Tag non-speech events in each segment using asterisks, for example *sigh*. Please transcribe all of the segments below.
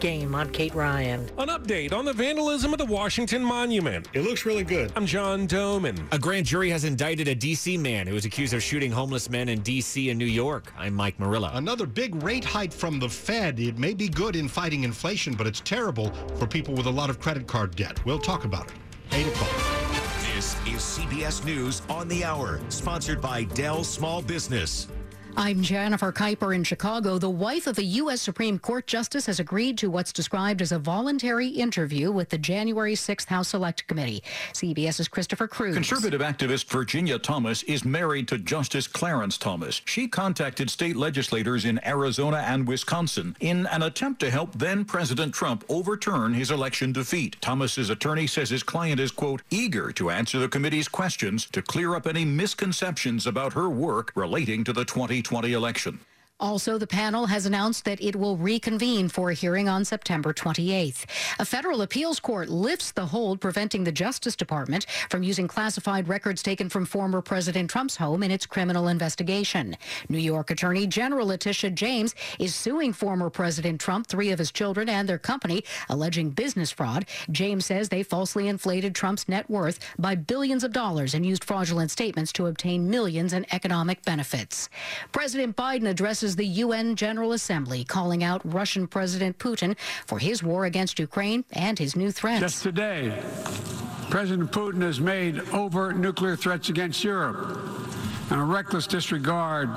game. I'm Kate Ryan. An update on the vandalism of the Washington Monument. It looks really good. I'm John Domen. A grand jury has indicted a D.C. man who was accused of shooting homeless men in D.C. and New York. I'm Mike Murillo. Another big rate hike from the Fed. It may be good in fighting inflation, but it's terrible for people with a lot of credit card debt. We'll talk about it. 8 o'clock. This is CBS News on the Hour, sponsored by Dell Small Business. I'm Jennifer Kuiper in Chicago. The wife of a U.S. Supreme Court justice has agreed to what's described as a voluntary interview with the January 6th House Select Committee. CBS's Christopher Cruz. Conservative activist Virginia Thomas is married to Justice Clarence Thomas. She contacted state legislators in Arizona and Wisconsin in an attempt to help then President Trump overturn his election defeat. Thomas's attorney says his client is, quote, eager to answer the committee's questions to clear up any misconceptions about her work relating to the 2020 2020 election. Also, the panel has announced that it will reconvene for a hearing on September 28th. A federal appeals court lifts the hold preventing the Justice Department from using classified records taken from former President Trump's home in its criminal investigation. New York Attorney General Letitia James is suing former President Trump, three of his children, and their company, alleging business fraud. James says they falsely inflated Trump's net worth by billions of dollars and used fraudulent statements to obtain millions in economic benefits. President Biden addresses the UN General Assembly, calling out Russian President Putin for his war against Ukraine and his new threats. Just today, President Putin has made overt nuclear threats against Europe and a reckless disregard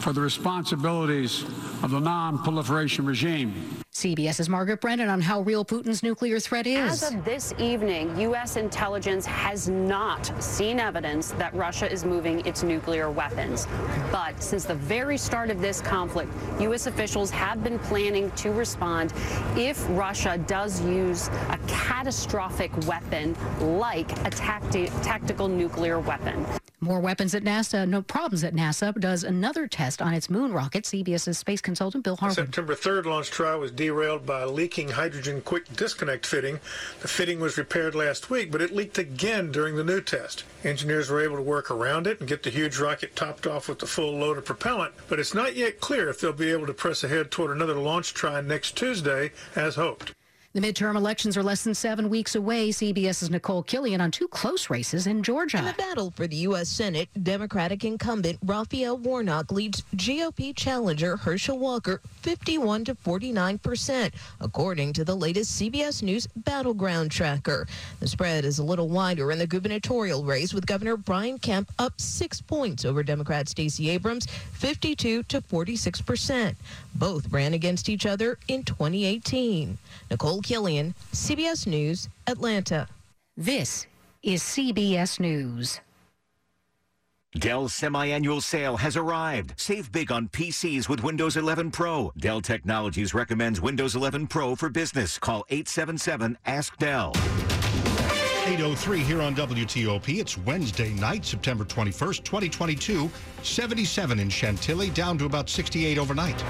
for the responsibilities of the non-proliferation regime. CBS's Margaret Brennan on how real Putin's nuclear threat is. As of this evening, U.S. intelligence has not seen evidence that Russia is moving its nuclear weapons. But since the very start of this conflict, U.S. officials have been planning to respond if Russia does use a catastrophic weapon like a tacti- tactical nuclear weapon. More weapons at NASA. No problems at NASA does another test on its moon rocket. CBS's space consultant Bill Harwood. September 3rd launch trial was derailed by a leaking hydrogen quick disconnect fitting. The fitting was repaired last week, but it leaked again during the new test. Engineers were able to work around it and get the huge rocket topped off with the full load of propellant, but it's not yet clear if they'll be able to press ahead toward another launch try next Tuesday as hoped. The midterm elections are less than seven weeks away. CBS's Nicole Killion on two close races in Georgia. In the battle for the U.S. Senate, Democratic incumbent Raphael Warnock leads GOP challenger Herschel Walker 51 to 49 percent, according to the latest CBS News battleground tracker. The spread is a little wider in the gubernatorial race, with Governor Brian Kemp up six points over Democrat Stacey Abrams, 52 to 46 percent. Both ran against each other in 2018. Nicole Killion, CBS News, Atlanta. This is CBS News. Dell's semi-annual sale has arrived. Save big on PCs with Windows 11 Pro. Dell Technologies recommends Windows 11 Pro for business. Call 877-ASK-DELL. 803 here on WTOP. It's Wednesday night, September 21st, 2022. 77 in Chantilly, down to about 68 overnight.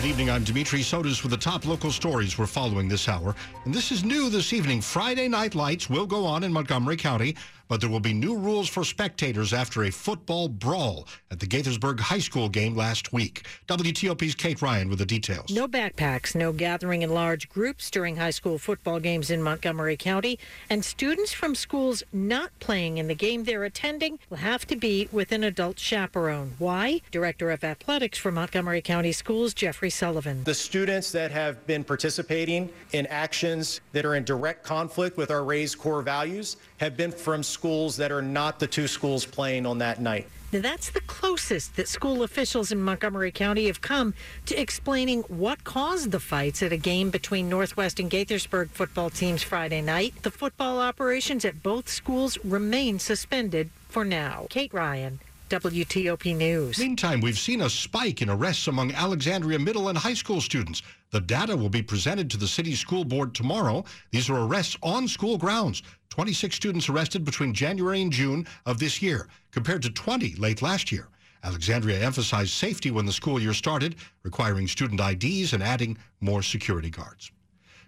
Good evening. I'm Dimitri Sotis with the top local stories we're following this hour. And this is new this evening. Friday night lights will go on in Montgomery County but there will be new rules for spectators after a football brawl at the Gaithersburg High School game last week. WTOP's Kate Ryan with the details. No backpacks, no gathering in large groups during high school football games in Montgomery County, and students from schools not playing in the game they're attending will have to be with an adult chaperone. Why? Director of Athletics for Montgomery County Schools, Jeffrey Sullivan. The students that have been participating in actions that are in direct conflict with our raised core values have been from schools that are not the two schools playing on that night. Now, that's the closest that school officials in Montgomery County have come to explaining what caused the fights at a game between Northwest and Gaithersburg football teams Friday night. The football operations at both schools remain suspended for now. Kate Ryan, WTOP News. Meantime, we've seen a spike in arrests among Alexandria middle and high school students. The data will be presented to the city school board tomorrow. These are arrests on school grounds. 26 students arrested between January and June of this year, compared to 20 late last year. Alexandria emphasized safety when the school year started, requiring student IDs and adding more security guards.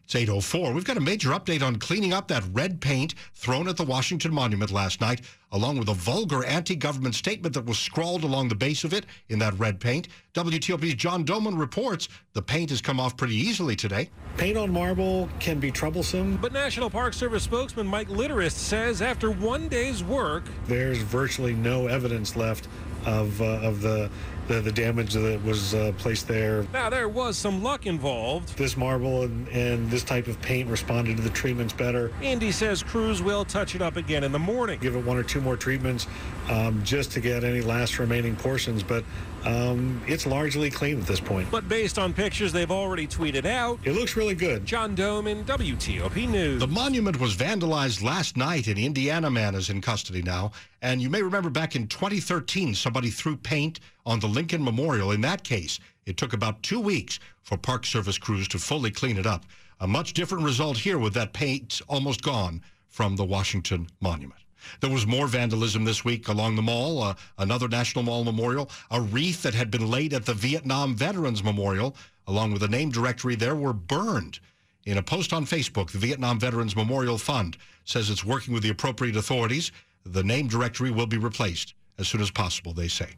It's 8.04. We've got a major update on cleaning up that red paint thrown at the Washington Monument last night, along with a vulgar anti-government statement that was scrawled along the base of it in that red paint. WTOP's John Domen reports the paint has come off pretty easily today. Paint on marble can be troublesome. But National Park Service spokesman Mike Litterst says after one day's work, there's virtually no evidence left of, uh, of the the, the damage that was uh, placed there. Now, there was some luck involved. This marble and, and this type of paint responded to the treatments better. Andy says crews will touch it up again in the morning. Give it one or two more treatments um, just to get any last remaining portions, but um, it's largely clean at this point. But based on pictures they've already tweeted out, it looks really good. John Domen WTOP News. The monument was vandalized last night, and Indiana man is in custody now. And you may remember back in 2013, somebody threw paint on the Lincoln Memorial. In that case, it took about two weeks for Park Service crews to fully clean it up. A much different result here with that paint almost gone from the Washington Monument. There was more vandalism this week along the mall, uh, another National Mall memorial, a wreath that had been laid at the Vietnam Veterans Memorial, along with a name directory there, were burned. In a post on Facebook, the Vietnam Veterans Memorial Fund says it's working with the appropriate authorities. The name directory will be replaced as soon as possible, they say.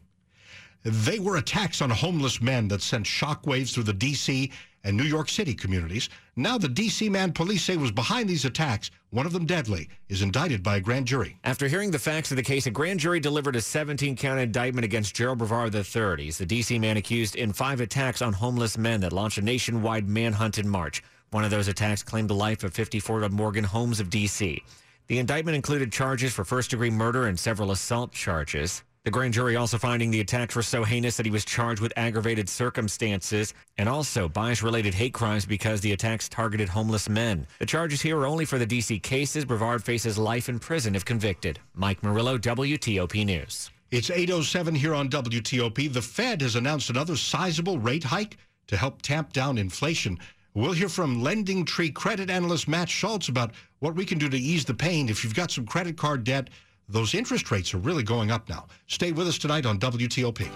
They were attacks on homeless men that sent shockwaves through the D.C. and New York City communities. Now the D.C. man police say was behind these attacks, one of them deadly, is indicted by a grand jury. After hearing the facts of the case, a grand jury delivered a 17-count indictment against Gerald Brevard III. He's the D.C. man accused in five attacks on homeless men that launched a nationwide manhunt in March. One of those attacks claimed the life of 54-year-old Morgan Holmes of D.C. The indictment included charges for first-degree murder and several assault charges. The grand jury also finding the attacks were so heinous that he was charged with aggravated circumstances and also bias related hate crimes because the attacks targeted homeless men. The charges here are only for the D.C. cases. Brevard faces life in prison if convicted. Mike Murillo, WTOP News. It's 807 here on WTOP. The Fed has announced another sizable rate hike to help tamp down inflation. We'll hear from Lending Tree credit analyst Matt Schultz about what we can do to ease the pain if you've got some credit card debt those interest rates are really going up now. Stay with us tonight on WTOP.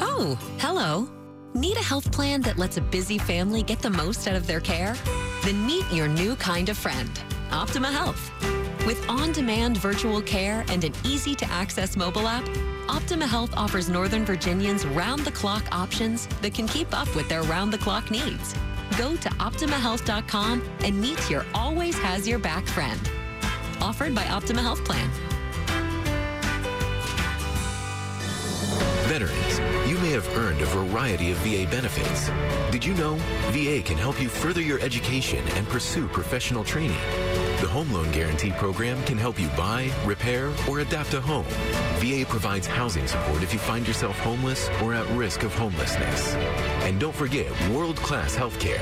Oh, hello. Need a health plan that lets a busy family get the most out of their care? Then meet your new kind of friend, Optima Health. With on demand virtual care and an easy to access mobile app, Optima Health offers Northern Virginians round the clock options that can keep up with their round the clock needs. Go to OptimaHealth.com and meet your always has your back friend. Offered by Optima Health Plan. Veterans, you may have earned a variety of VA benefits. Did you know VA can help you further your education and pursue professional training? The Home Loan Guarantee Program can help you buy, repair, or adapt a home. VA provides housing support if you find yourself homeless or at risk of homelessness. And don't forget world-class health care.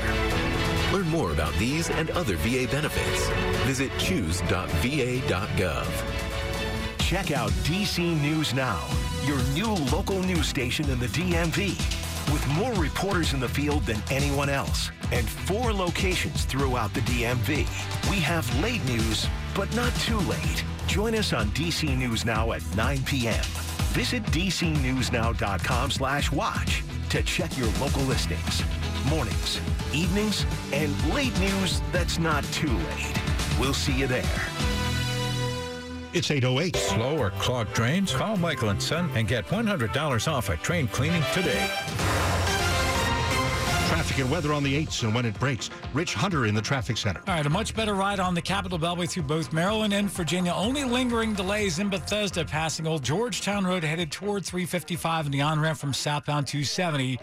Learn more about these and other VA benefits. Visit choose.va.gov. Check out DC News Now, your new local news station in the DMV. With more reporters in the field than anyone else and four locations throughout the DMV, we have late news, but not too late. Join us on DC News Now at 9 p.m. Visit dcnewsnow.com slash watch to check your local listings, mornings, evenings, and late news that's not too late. We'll see you there. It's 808. Slow or clogged drains? Call Michael and Son and get $100 off a train cleaning today. Traffic and weather on the 8s and when it breaks. Rich Hunter in the traffic center. All right, a much better ride on the Capitol Beltway through both Maryland and Virginia. Only lingering delays in Bethesda passing Old Georgetown Road headed toward 355 and the on ramp from southbound 270.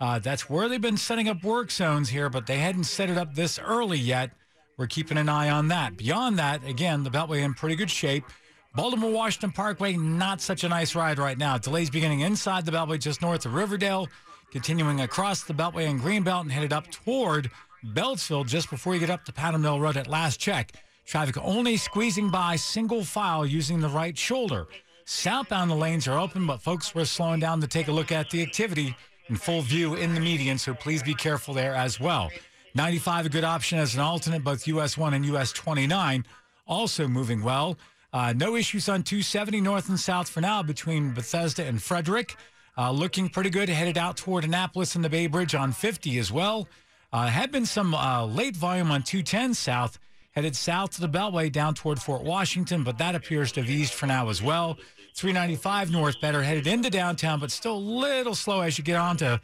Uh, that's where they've been setting up work zones here, but they hadn't set it up this early yet. We're keeping an eye on that. Beyond that, again, the Beltway in pretty good shape. Baltimore Washington Parkway, not such a nice ride right now. Delays beginning inside the Beltway just north of Riverdale, continuing across the Beltway and Greenbelt and headed up toward Beltsville just before you get up to Powder Mill Road at last check. Traffic only squeezing by single file using the right shoulder. Southbound, the lanes are open, but folks were slowing down to take a look at the activity in full view in the median, so please be careful there as well. 95, a good option as an alternate, both US 1 and US 29, also moving well. Uh, no issues on 270 north and south for now between Bethesda and Frederick. Uh, looking pretty good, headed out toward Annapolis and the Bay Bridge on 50 as well. Uh, had been some uh, late volume on 210 south, headed south to the Beltway down toward Fort Washington, but that appears to have eased for now as well. 395 north better, headed into downtown, but still a little slow as you get onto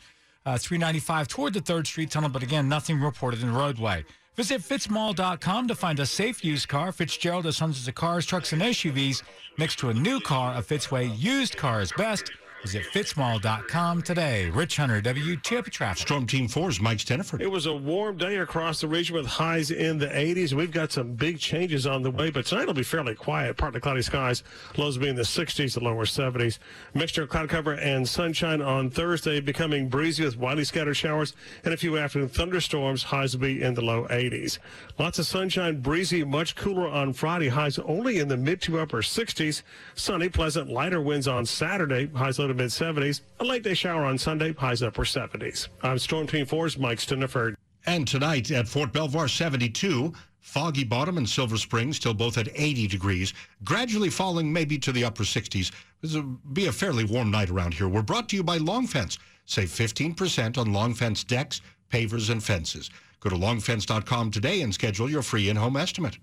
uh, 395 toward the 3rd Street Tunnel, but again, nothing reported in the roadway. Visit fitzmall.com to find a safe used car. Fitzgerald has hundreds of cars, trucks, and SUVs next to a new car. A Fitzway used car is best. Visit fitzmall.com today. Rich Hunter, WTOP Traffic. Storm Team 4's Mike Stinneford. It was a warm day across the region with highs in the 80s. We've got some big changes on the way, but tonight will be fairly quiet. Partly cloudy skies, lows will be in the 60s to lower 70s. Mixture of cloud cover and sunshine on Thursday, becoming breezy with widely scattered showers and a few afternoon thunderstorms. Highs will be in the low 80s. Lots of sunshine, breezy, much cooler on Friday. Highs only in the mid to upper 60s. Sunny, pleasant, lighter winds on Saturday. Highs low to mid 70s. A late day shower on Sunday, highs upper 70s. I'm Storm Team 4's Mike Stinneford. And tonight at Fort Belvoir, 72. Foggy Bottom and Silver Springs still both at 80 degrees, gradually falling maybe to the upper 60s. This will be a fairly warm night around here. We're brought to you by Long Fence. Save 15% on Long Fence decks, pavers, and fences. Go to longfence.com today and schedule your free in-home estimate.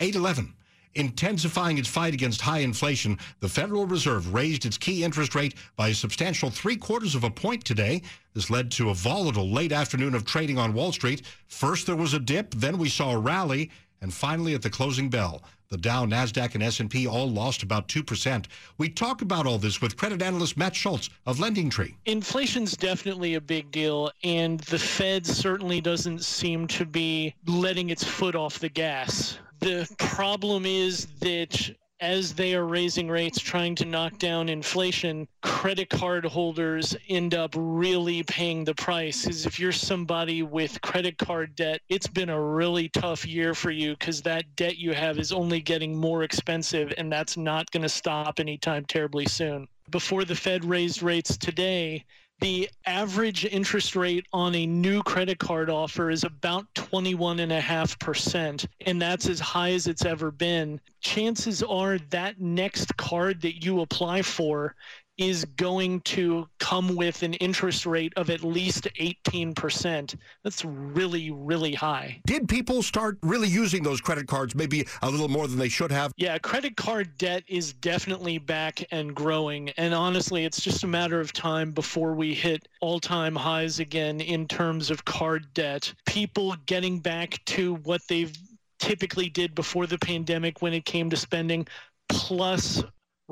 811. Intensifying its fight against high inflation, the Federal Reserve raised its key interest rate by a substantial three quarters of a point today. This led to a volatile late afternoon of trading on Wall Street. First there was a dip, then we saw a rally, and finally at the closing bell, the Dow, Nasdaq, and S&P all lost about 2%. We talk about all this with credit analyst Matt Schultz of Lending Tree. Inflation's definitely a big deal, and the Fed certainly doesn't seem to be letting its foot off the gas. The problem is that as they are raising rates, trying to knock down inflation, credit card holders end up really paying the price. Because if you're somebody with credit card debt, it's been a really tough year for you because that debt you have is only getting more expensive, and that's not going to stop anytime terribly soon. Before the Fed raised rates today, the average interest rate on a new credit card offer is about 21.5%, and that's as high as it's ever been. Chances are that next card that you apply for is going to come with an interest rate of at least 18%. That's really, really high. Did people start really using those credit cards maybe a little more than they should have? Yeah, credit card debt is definitely back and growing. And honestly, it's just a matter of time before we hit all time highs again in terms of card debt. People getting back to what they've typically did before the pandemic when it came to spending plus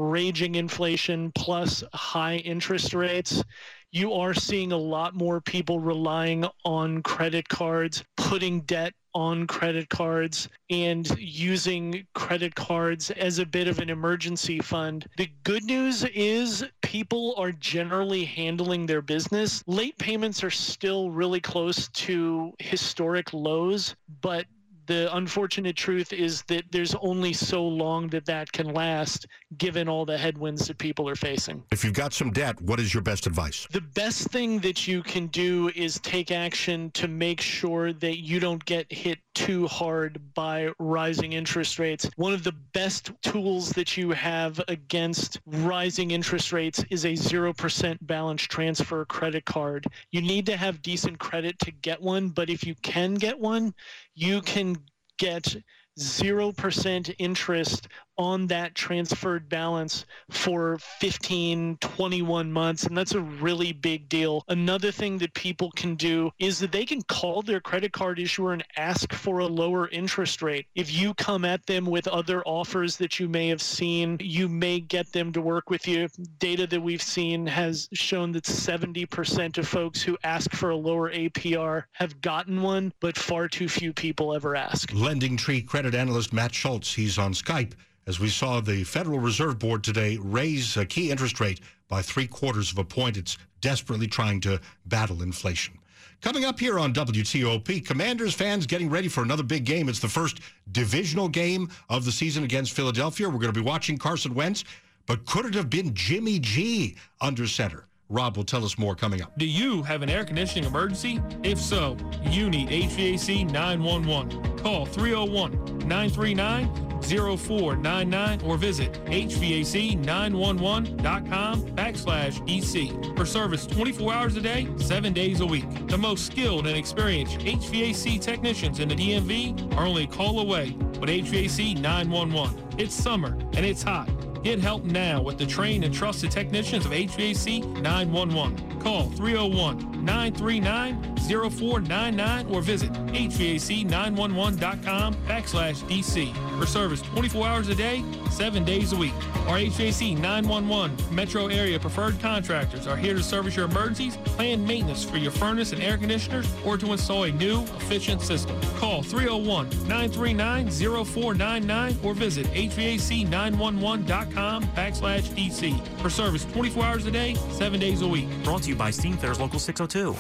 raging inflation plus high interest rates, you are seeing a lot more people relying on credit cards, putting debt on credit cards and using credit cards as a bit of an emergency fund. The good news is people are generally handling their business. Late payments are still really close to historic lows, but the unfortunate truth is that there's only so long that that can last given all the headwinds that people are facing. If you've got some debt, what is your best advice? The best thing that you can do is take action to make sure that you don't get hit too hard by rising interest rates. One of the best tools that you have against rising interest rates is a 0% balance transfer credit card. You need to have decent credit to get one, but if you can get one, you can get 0% interest on that transferred balance for 15, 21 months. And that's a really big deal. Another thing that people can do is that they can call their credit card issuer and ask for a lower interest rate. If you come at them with other offers that you may have seen, you may get them to work with you. Data that we've seen has shown that 70% of folks who ask for a lower APR have gotten one, but far too few people ever ask. Lending Tree credit analyst Matt Schultz, he's on Skype as we saw the Federal Reserve Board today raise a key interest rate by three quarters of a point. It's desperately trying to battle inflation. Coming up here on WTOP, Commanders fans getting ready for another big game. It's the first divisional game of the season against Philadelphia. We're going to be watching Carson Wentz But could it have been Jimmy G under center? Rob will tell us more coming up. Do you have an air conditioning emergency? If so, you need HVAC 911. Call 301 939 0499 or visit HVAC911.com backslash EC for service 24 hours a day, 7 days a week. The most skilled and experienced HVAC technicians in the DMV are only a call away with HVAC 911. It's summer and it's hot. Get help now with the trained and trusted technicians of HVAC 911. Call 301 939 0499 or visit HVAC911.com backslash DC for service 24 hours a day, 7 days a week. Our HVAC 911 metro area preferred contractors are here to service your emergencies, plan maintenance for your furnace and air conditioners, or to install a new, efficient system. Call 301 939 0499 or visit HVAC911.com backslash DC for service 24 hours a day, 7 days a week. Brought to you by Steamfitters Local 602.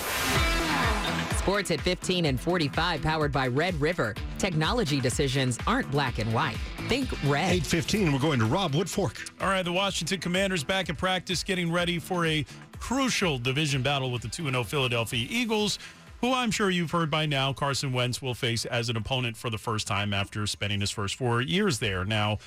Sports at 15 and 45 powered by Red River. Technology decisions aren't black and white. Think red. 815, we're going to Rob Woodfork. All right, the Washington Commanders back in practice, getting ready for a crucial division battle with the 2 0 Philadelphia Eagles, who I'm sure you've heard by now Carson Wentz will face as an opponent for the first time after spending his first four years there. Now,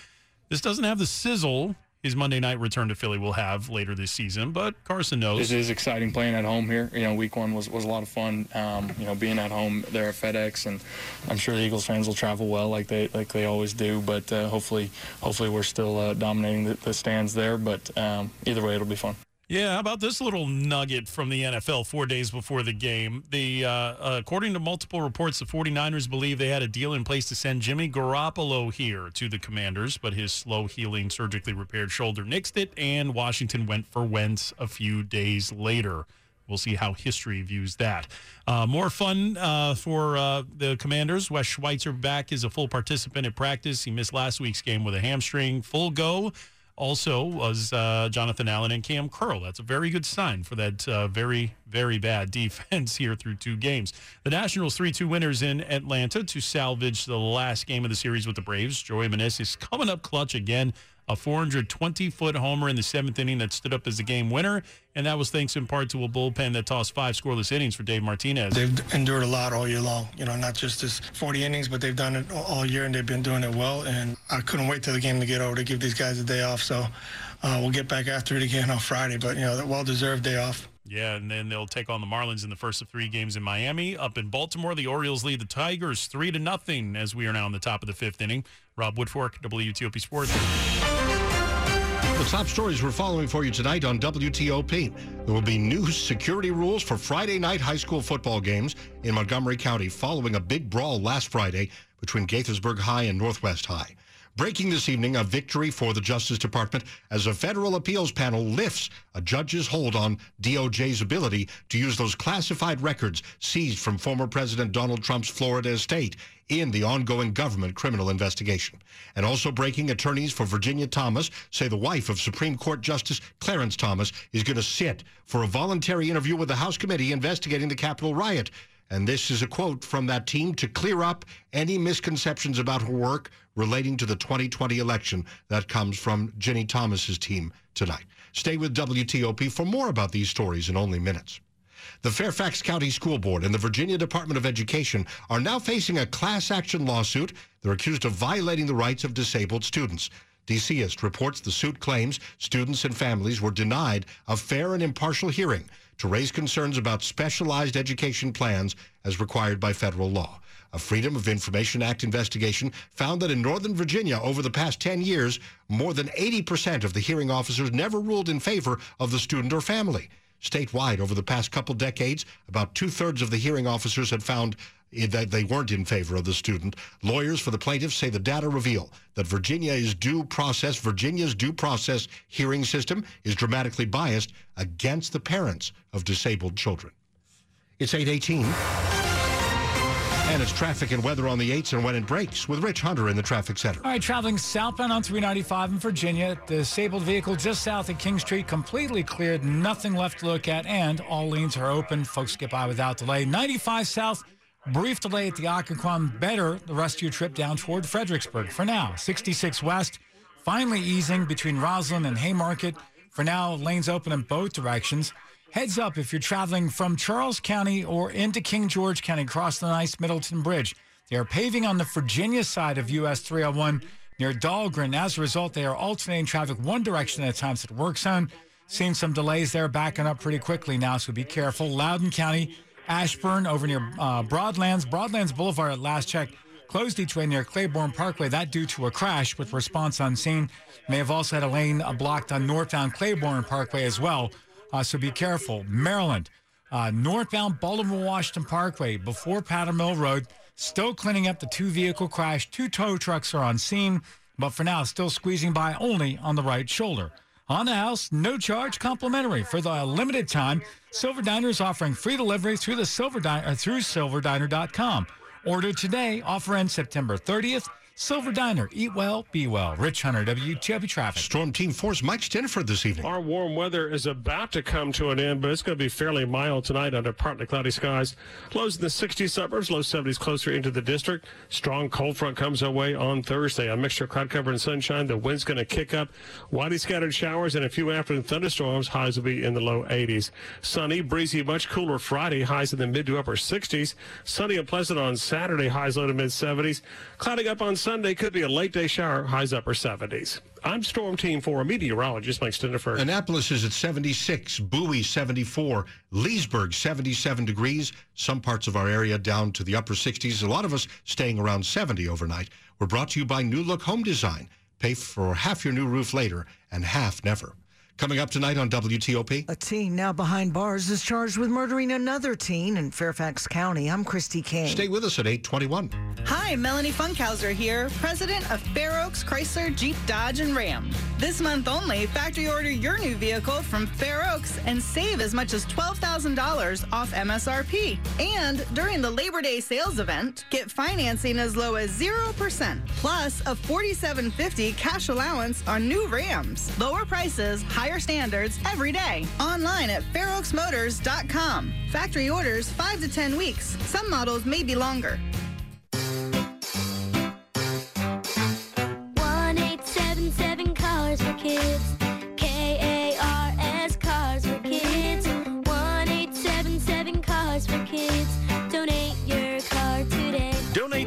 this doesn't have the sizzle his Monday night return to Philly will have later this season. But Carson knows this is exciting playing at home here. You know, week one was, was a lot of fun. Um, you know, being at home there at FedEx, and I'm sure the Eagles fans will travel well like they like they always do. But uh, hopefully, hopefully we're still uh, dominating the, the, stands there. But um, either way, it'll be fun. Yeah, how about this little nugget from the NFL four days before the game? The uh, uh, according to multiple reports, the 49ers believe they had a deal in place to send Jimmy Garoppolo here to the Commanders, but his slow healing, surgically repaired shoulder nixed it, and Washington went for Wentz a few days later. We'll see how history views that. Uh, more fun uh, for uh, the Commanders. Wes Schweitzer back is a full participant at practice. He missed last week's game with a hamstring. Full go also was uh, Jonathan Allen and Cam Curl. That's a very good sign for that uh, very, very bad *laughs* defense here through two games. The Nationals 3 2 winners in Atlanta to salvage the last game of the series with the Braves. Joey Meneses coming up clutch again a 420 foot homer in the seventh inning that stood up as the game winner. And that was thanks in part to a bullpen that tossed five scoreless innings for Dave Martinez. They've endured a lot all year long, you know, not just this 40 innings, but they've done it all year and they've been doing it well. And I couldn't wait till the game to get over to give these guys a day off. So uh, we'll get back after it again on Friday, but, you know, that well deserved day off. Yeah, and then they'll take on the Marlins in the first of three games in Miami. Up in Baltimore, the Orioles lead the Tigers three to nothing as we are now in the top of the fifth inning. Rob Woodfork, WTOP Sports. The top stories we're following for you tonight on WTOP. There will be new security rules for Friday night high school football games in Montgomery County following a big brawl last Friday between Gaithersburg High and Northwest High. Breaking this evening, a victory for the Justice Department as a federal appeals panel lifts a judge's hold on DOJ's ability to use those classified records seized from former President Donald Trump's Florida estate in the ongoing government criminal investigation. And also breaking attorneys for Virginia Thomas say the wife of Supreme Court Justice Clarence Thomas is going to sit for a voluntary interview with the House committee investigating the Capitol riot. And this is a quote from that team to clear up any misconceptions about her work relating to the 2020 election. That comes from Ginni Thomas's team tonight. Stay with WTOP for more about these stories in only minutes. The Fairfax County School Board and the Virginia Department of Education are now facing a class action lawsuit. They're accused of violating the rights of disabled students. DCist reports the suit claims students and families were denied a fair and impartial hearing to raise concerns about specialized education plans as required by federal law. A Freedom of Information Act investigation found that in Northern Virginia over the past 10 years, more than 80% of the hearing officers never ruled in favor of the student or family. Statewide, over the past couple decades, about two thirds of the hearing officers had found that they weren't in favor of the student. Lawyers for the plaintiffs say the data reveal that Virginia is due process, Virginia's due process hearing system is dramatically biased against the parents of disabled children. It's 818. And it's traffic and weather on the 8s and when it breaks with Rich Hunter in the traffic center. All right, traveling southbound on 395 in Virginia. The disabled vehicle just south of King Street completely cleared, nothing left to look at, and all lanes are open. Folks get by without delay. 95 south, brief delay at the Occoquan. Better the rest of your trip down toward Fredericksburg. For now, 66 west. finally easing between Rosslyn and Haymarket. For now, lanes open in both directions. Heads up if you're traveling from Charles County or into King George County across the nice Middleton Bridge. They are paving on the Virginia side of US 301 near Dahlgren. As a result, they are alternating traffic one direction at times at work zone. Seeing some delays there, backing up pretty quickly now, so be careful. Loudoun County, Ashburn over near uh, Broadlands. Broadlands Boulevard at last check closed each way near Claiborne Parkway. That due to a crash with response unseen. May have also had a lane blocked on northbound Claiborne Parkway as well. Uh, so be careful. Maryland, uh, northbound Baltimore Washington Parkway before Powder Mill Road. Still cleaning up the two vehicle crash. Two tow trucks are on scene, but for now, still squeezing by only on the right shoulder. On the house, no charge, complimentary for the limited time. Silver Diner is offering free delivery through the Silver Diner uh, through silverdiner.com. Order today. Offer ends September 30th. Silver Diner. Eat well, be well. Rich Hunter, WTOP Traffic. Storm Team 4's Mike Stinneford this evening. Our warm weather is about to come to an end, but it's going to be fairly mild tonight under partly cloudy skies. Lows in the 60s suburbs, low 70s closer into the district. Strong cold front comes our way on Thursday. A mixture of cloud cover and sunshine. The wind's going to kick up. Widely scattered showers and a few afternoon thunderstorms. Highs will be in the low 80s. Sunny, breezy, much cooler Friday. Highs in the mid to upper 60s. Sunny and pleasant on Saturday. Highs low to mid 70s. Clouding up on Sunday could be a late day shower, highs upper 70s. I'm Storm Team 4 meteorologist Mike Stinneford. Annapolis is at 76, Bowie 74, Leesburg 77 degrees. Some parts of our area down to the upper 60s. A lot of us staying around 70 overnight. We're brought to you by New Look Home Design. Pay for half your new roof later and half never. Coming up tonight on WTOP. A teen now behind bars is charged with murdering another teen in Fairfax County. I'm Christy King. Stay with us at 821. Hi, Melanie Funkhauser here, president of Fair Oaks Chrysler, Jeep, Dodge, and Ram. This month only, factory order your new vehicle from Fair Oaks and save as much as $12,000 off MSRP. And during the Labor Day sales event, get financing as low as 0%, plus a $47.50 cash allowance on new Rams. Lower prices, higher standards every day. Online at fairoaksmotors.com. Factory orders 5 to 10 weeks. Some models may be longer.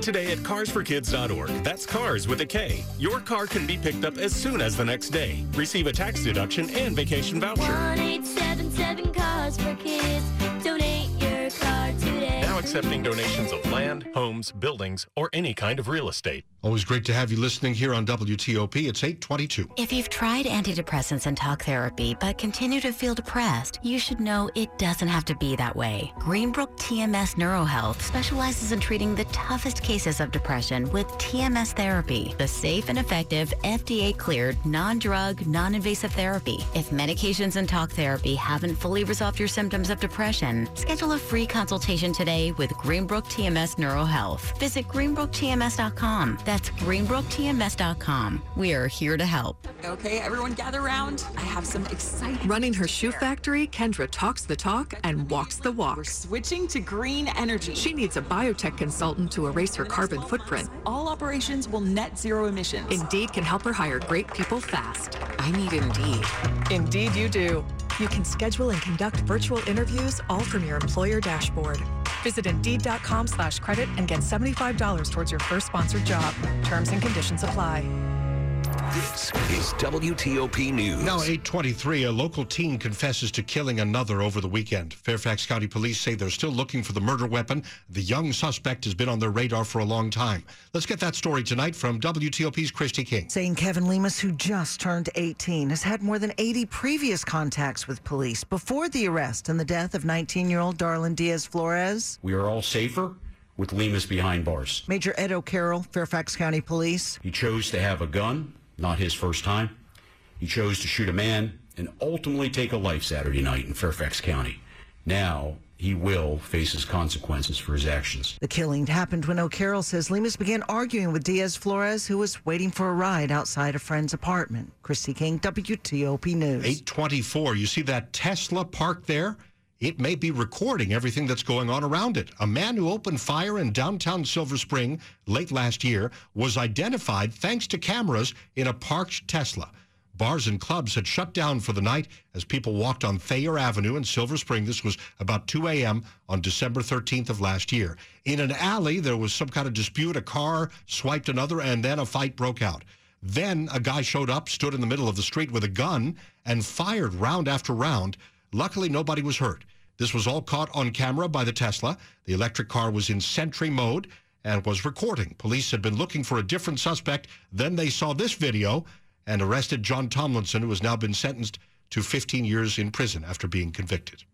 Today at carsforkids.org. That's cars with a K. Your car can be picked up as soon as the next day. Receive a tax deduction and vacation voucher. 1877 Cars for Kids. Donate your car today. Now accepting donations of land, homes, buildings, or any kind of real estate. Always great to have you listening here on WTOP. It's 822. If you've tried antidepressants and talk therapy but continue to feel depressed, you should know it doesn't have to be that way. Greenbrook TMS NeuroHealth specializes in treating the toughest cases of depression with TMS therapy, the safe and effective FDA cleared, non drug, non invasive therapy. If medications and talk therapy haven't fully resolved your symptoms of depression, schedule a free consultation today with Greenbrook TMS NeuroHealth. Visit greenbrooktms.com. That's greenbrooktms.com. We are here to help. Okay, everyone gather around. I have some exciting. Running her shoe factory, Kendra talks the talk and walks the walk. We're switching to green energy. She needs a biotech consultant to erase her carbon footprint. All operations will net zero emissions. Indeed can help her hire great people fast. I need Indeed. Indeed, you do. You can schedule and conduct virtual interviews all from your employer dashboard. Visit Indeed.com slash credit and get $75 towards your first sponsored job. Terms and conditions apply. This is WTOP News. Now 823, a local teen confesses to killing another over the weekend. Fairfax County Police say they're still looking for the murder weapon. The young suspect has been on their radar for a long time. Let's get that story tonight from WTOP's Christy King. Saying Kevin Lemus, who just turned 18, has had more than 80 previous contacts with police before the arrest and the death of 19-year-old Darlin Diaz Flores. We are all safer with Lemus behind bars. Major Ed O'Carroll, Fairfax County Police. He chose to have a gun, not his first time. He chose to shoot a man and ultimately take a life Saturday night in Fairfax County. Now he will face his consequences for his actions. The killing happened when O'Carroll says Lemus began arguing with Diaz Flores, who was waiting for a ride outside a friend's apartment. Christy King, WTOP News. 824. You see that Tesla parked there? It may be recording everything that's going on around it. A man who opened fire in downtown Silver Spring late last year was identified thanks to cameras in a parked Tesla. Bars and clubs had shut down for the night as people walked on Thayer Avenue in Silver Spring. This was about 2 a.m. on December 13th of last year. In an alley, there was some kind of dispute. A car swiped another, and then a fight broke out. Then a guy showed up, stood in the middle of the street with a gun, and fired round after round. Luckily, nobody was hurt. This was all caught on camera by the Tesla. The electric car was in sentry mode and was recording. Police had been looking for a different suspect. Then they saw this video and arrested John Tomlinson, who has now been sentenced to 15 years in prison after being convicted.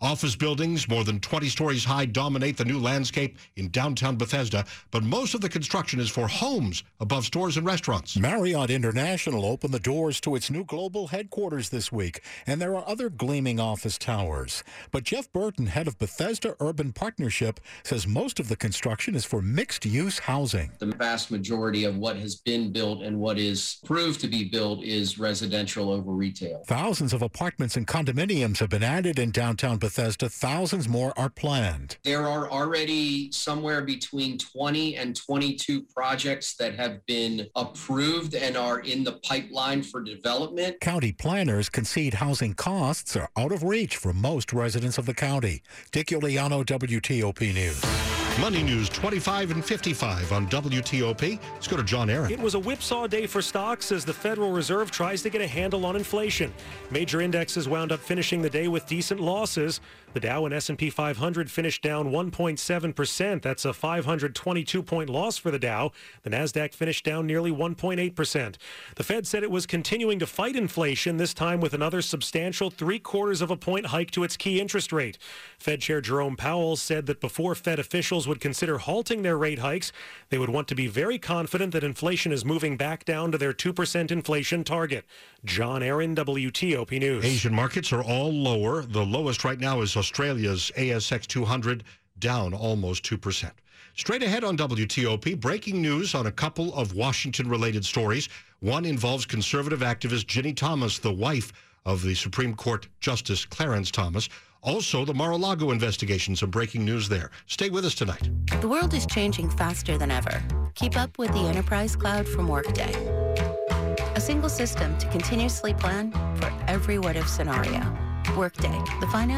Office buildings, more than 20 stories high, dominate the new landscape in downtown Bethesda, but most of the construction is for homes above stores and restaurants. Marriott International opened the doors to its new global headquarters this week, and there are other gleaming office towers. But Jeff Burton, head of Bethesda Urban Partnership, says most of the construction is for mixed use housing. The vast majority of what has been built and what is proved to be built is residential over retail. Thousands of apartments and condominiums have been added in downtown Bethesda. Thousands more are planned. There are already somewhere between 20 and 22 projects that have been approved and are in the pipeline for development. County planners concede housing costs are out of reach for most residents of the county. Dick Uliano, WTOP News. Money News 25 and 55 on WTOP. Let's go to John Aaron. It was a whipsaw day for stocks as the Federal Reserve tries to get a handle on inflation. Major indexes wound up finishing the day with decent losses. The Dow and S&P 500 finished down 1.7%. That's a 522 point loss for the Dow. The Nasdaq finished down nearly 1.8%. The Fed said it was continuing to fight inflation this time with another substantial 3 quarters of a point hike to its key interest rate. Fed Chair Jerome Powell said that before Fed officials would consider halting their rate hikes, they would want to be very confident that inflation is moving back down to their 2% inflation target. John Aaron, WTOP News. Asian markets are all lower. The lowest right now is Australia's ASX 200, down almost 2%. Straight ahead on WTOP, breaking news on a couple of Washington related stories. One involves conservative activist Ginni Thomas, the wife of the Supreme Court Justice Clarence Thomas. Also, the Mar a Lago investigation. Some breaking news there. Stay with us tonight. The world is changing faster than ever. Keep up with the Enterprise Cloud from Workday. A single system to continuously plan for every what if scenario. Workday, the finance